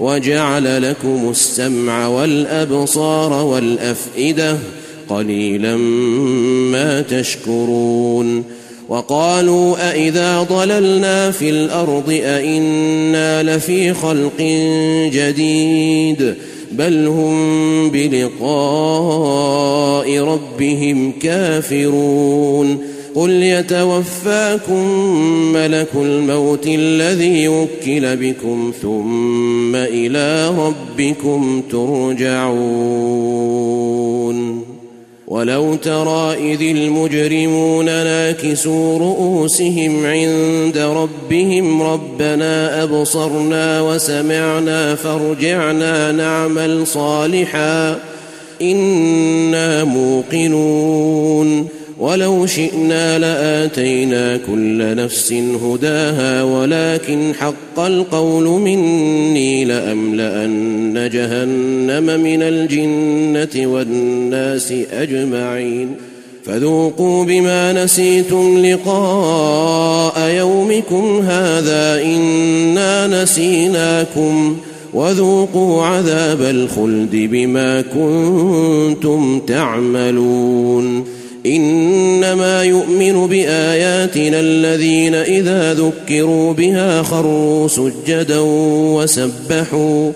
وجعل لكم السمع والأبصار والأفئدة قليلا ما تشكرون وقالوا أإذا ضللنا في الأرض أإنا لفي خلق جديد بل هم بلقاء ربهم كافرون قل يتوفاكم ملك الموت الذي وكل بكم ثم إلى ربكم ترجعون. ولو ترى إذ المجرمون ناكسوا رؤوسهم عند ربهم ربنا أبصرنا وسمعنا فارجعنا نعمل صالحا إنا موقنون. ولو شئنا لآتينا كل نفس هداها ولكن حق القول مني لأملأن جهنم من الجنة والناس أجمعين فذوقوا بما نسيتم لقاء يومكم هذا إنا نسيناكم وذوقوا عذاب الخلد بما كنتم تعملون إنما يؤمن بآياتنا الذين إذا ذكروا بها خروا سجدا وسبحوا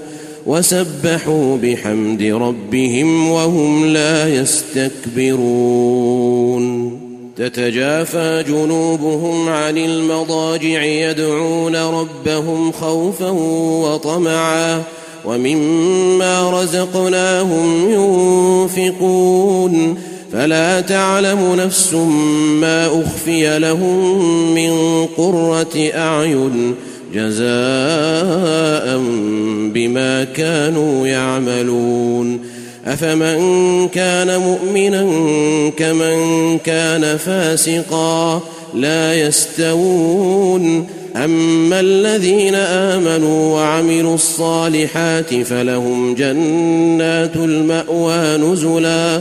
وسبحوا بحمد ربهم وهم لا يستكبرون. تتجافى جنوبهم عن المضاجع يدعون ربهم خوفا وطمعا ومما رزقناهم ينفقون. فلا تعلم نفس ما أخفي لهم من قرة أعين جزاء بما كانوا يعملون. أفمن كان مؤمنا كمن كان فاسقا لا يستوون. أما الذين آمنوا وعملوا الصالحات فلهم جنات المأوى نزلا.